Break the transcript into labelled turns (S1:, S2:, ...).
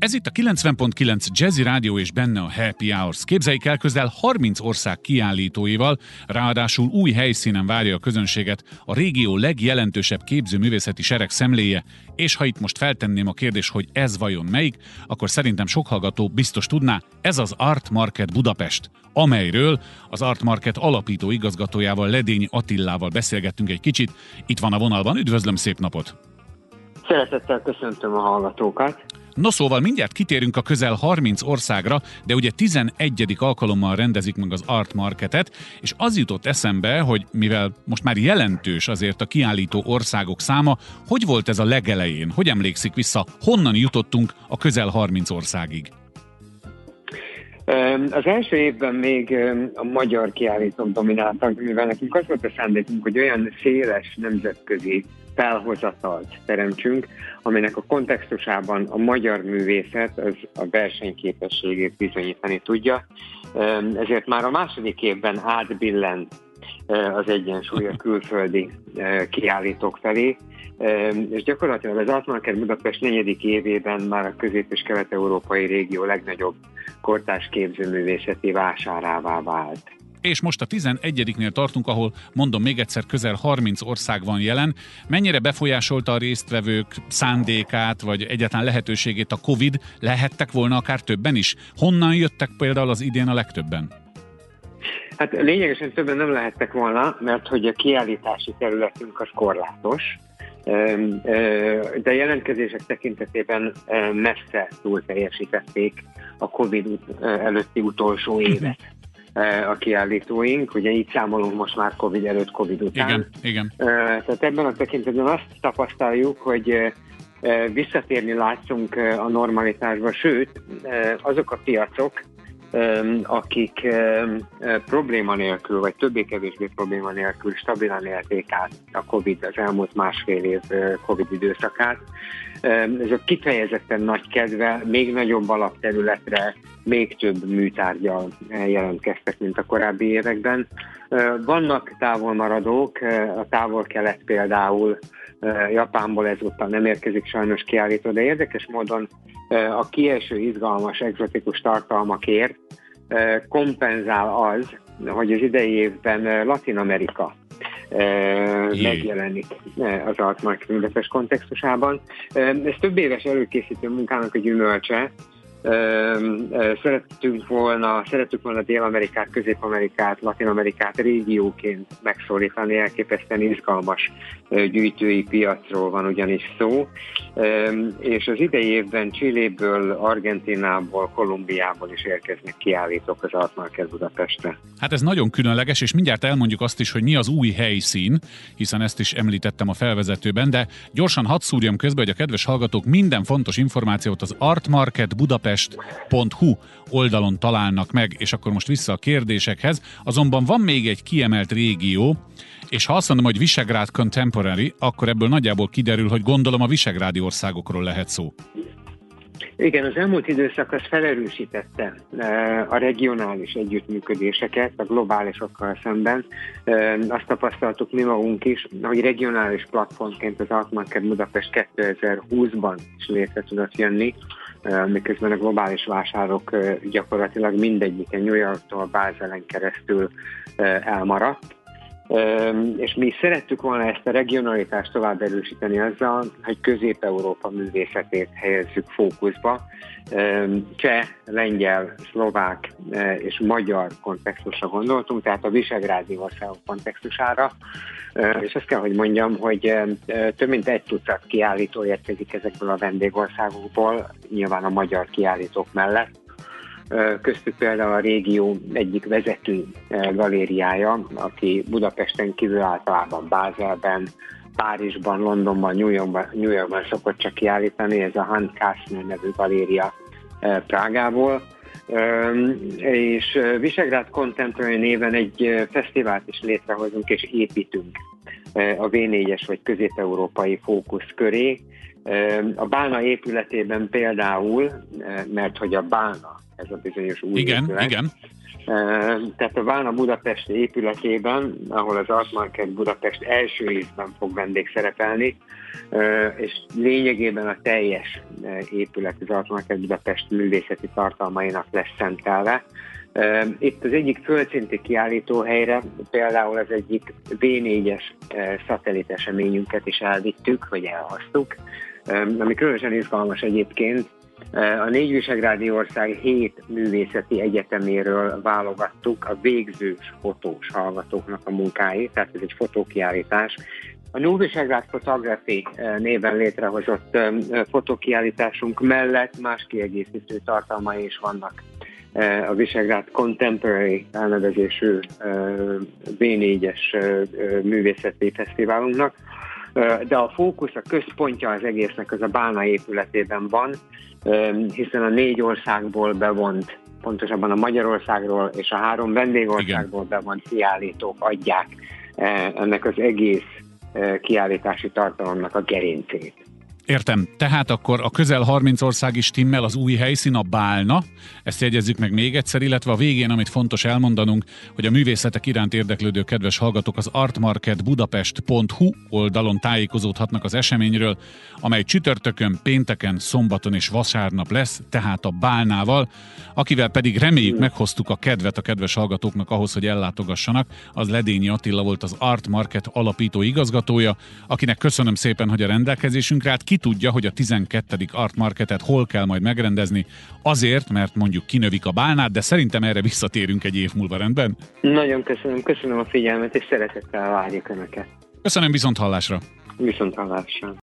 S1: Ez itt a 90.9 Jazzy Rádió és benne a Happy Hours. Képzeljék el, közel 30 ország kiállítóival, ráadásul új helyszínen várja a közönséget a régió legjelentősebb képzőművészeti sereg szemléje, és ha itt most feltenném a kérdés, hogy ez vajon melyik, akkor szerintem sok hallgató biztos tudná, ez az Art Market Budapest, amelyről az Art Market alapító igazgatójával Ledényi Attillával beszélgettünk egy kicsit. Itt van a vonalban, üdvözlöm, szép napot!
S2: Szeretettel köszöntöm a hallgatókat!
S1: No szóval mindjárt kitérünk a közel 30 országra, de ugye 11. alkalommal rendezik meg az Art Marketet, és az jutott eszembe, hogy mivel most már jelentős azért a kiállító országok száma, hogy volt ez a legelején? Hogy emlékszik vissza, honnan jutottunk a közel 30 országig?
S2: Az első évben még a magyar kiállítók domináltak, mivel nekünk az volt a szándékunk, hogy olyan széles nemzetközi felhozatalt teremtsünk, aminek a kontextusában a magyar művészet az a versenyképességét bizonyítani tudja. Ezért már a második évben átbillent az egyensúly a külföldi kiállítók felé, és gyakorlatilag az Altmarker Budapest negyedik évében már a közép- és kelet-európai régió legnagyobb kortás képzőművészeti vásárává vált.
S1: És most a 11-nél tartunk, ahol mondom még egyszer, közel 30 ország van jelen. Mennyire befolyásolta a résztvevők szándékát, vagy egyáltalán lehetőségét a Covid? Lehettek volna akár többen is? Honnan jöttek például az idén a legtöbben?
S2: Hát lényegesen többen nem lehettek volna, mert hogy a kiállítási területünk az korlátos, de jelentkezések tekintetében messze túl teljesítették a Covid előtti utolsó évet a kiállítóink, ugye így számolunk most már Covid előtt, Covid után.
S1: Igen, igen.
S2: Tehát ebben a tekintetben azt tapasztaljuk, hogy visszatérni látszunk a normalitásba, sőt, azok a piacok, akik probléma nélkül, vagy többé-kevésbé probléma nélkül stabilan élték át a COVID, az elmúlt másfél év COVID időszakát. Ez a kifejezetten nagy kedve, még nagyobb alapterületre, még több műtárgyal jelentkeztek, mint a korábbi években. Vannak távolmaradók, a távol-kelet például Japánból ezúttal nem érkezik sajnos kiállító, de érdekes módon a kieső izgalmas, egzotikus tartalmakért kompenzál az, hogy az idei évben Latin Amerika megjelenik az Altmark Budapest kontextusában. Ez több éves előkészítő munkának a gyümölcse, szerettünk volna, szerettük volna Dél-Amerikát, Közép-Amerikát, Latin-Amerikát régióként megszólítani, elképesztően izgalmas gyűjtői piacról van ugyanis szó, és az idei évben Csilléből, Argentinából, Kolumbiából is érkeznek kiállítók az Altmarker Budapestre.
S1: Hát ez nagyon különleges, és mindjárt elmondjuk azt is, hogy mi az új helyszín, hiszen ezt is említettem a felvezetőben, de gyorsan hadd szúrjam közbe, hogy a kedves hallgatók minden fontos információt az Art Market Budapest budapest.hu oldalon találnak meg, és akkor most vissza a kérdésekhez. Azonban van még egy kiemelt régió, és ha azt mondom, hogy Visegrád Contemporary, akkor ebből nagyjából kiderül, hogy gondolom a visegrádi országokról lehet szó.
S2: Igen, az elmúlt időszak az felerősítette a regionális együttműködéseket a globálisokkal szemben. Azt tapasztaltuk mi magunk is, hogy regionális platformként az Altmarket Budapest 2020-ban is létre tudott jönni, miközben a globális vásárok gyakorlatilag mindegyike New Yorktól Bázelen keresztül elmaradt. És mi szerettük volna ezt a regionalitást tovább erősíteni azzal, hogy Közép-Európa művészetét helyezzük fókuszba. Cseh, lengyel, szlovák és magyar kontextusra gondoltunk, tehát a visegrádi országok kontextusára. És azt kell, hogy mondjam, hogy több mint egy tucat kiállító érkezik ezekből a vendégországokból, nyilván a magyar kiállítók mellett köztük például a régió egyik vezető galériája, aki Budapesten kívül általában Bázelben, Párizsban, Londonban, New Yorkban, New Yorkban szokott csak kiállítani, ez a Hans Kastner nevű galéria Prágából. És Visegrád Contemporary néven egy fesztivált is létrehozunk és építünk a V4-es vagy közép-európai fókusz köré. A Bálna épületében például, mert hogy a Bálna ez a bizonyos új
S1: igen,
S2: épület.
S1: Igen,
S2: Tehát a Válna Budapest épületében, ahol az Art Market Budapest első évben fog vendég szerepelni, és lényegében a teljes épület az Artmarket Budapest művészeti tartalmainak lesz szentelve. Itt az egyik földszinti kiállítóhelyre például az egyik V4-es szatellit eseményünket is elvittük, vagy elhoztuk, ami különösen izgalmas egyébként. A négy visegrádi ország hét művészeti egyeteméről válogattuk a végzős fotós hallgatóknak a munkáit, tehát ez egy fotókiállítás. A New Visegrád Photography néven létrehozott fotókiállításunk mellett más kiegészítő tartalmai is vannak a Visegrád Contemporary elnevezésű V4-es művészeti fesztiválunknak, de a fókusz, a központja az egésznek az a Bálna épületében van, hiszen a négy országból bevont, pontosabban a Magyarországról és a három vendégországból bevont kiállítók adják ennek az egész kiállítási tartalomnak a gerincét.
S1: Értem. Tehát akkor a közel 30 ország is timmel, az új helyszín a Bálna, ezt jegyezzük meg még egyszer, illetve a végén, amit fontos elmondanunk, hogy a művészetek iránt érdeklődő kedves hallgatók az artmarketbudapest.hu oldalon tájékozódhatnak az eseményről, amely csütörtökön, pénteken, szombaton és vasárnap lesz, tehát a Bálnával, akivel pedig reméljük meghoztuk a kedvet a kedves hallgatóknak ahhoz, hogy ellátogassanak, az Ledényi Attila volt az Art Market alapító igazgatója, akinek köszönöm szépen, hogy a rendelkezésünkre állt. Tudja, hogy a 12. Art Marketet hol kell majd megrendezni, azért, mert mondjuk kinövik a bálnát, de szerintem erre visszatérünk egy év múlva, rendben?
S2: Nagyon köszönöm, köszönöm a figyelmet, és szeretettel várjuk Önöket.
S1: Köszönöm viszont hallásra.
S2: Viszont hallásra.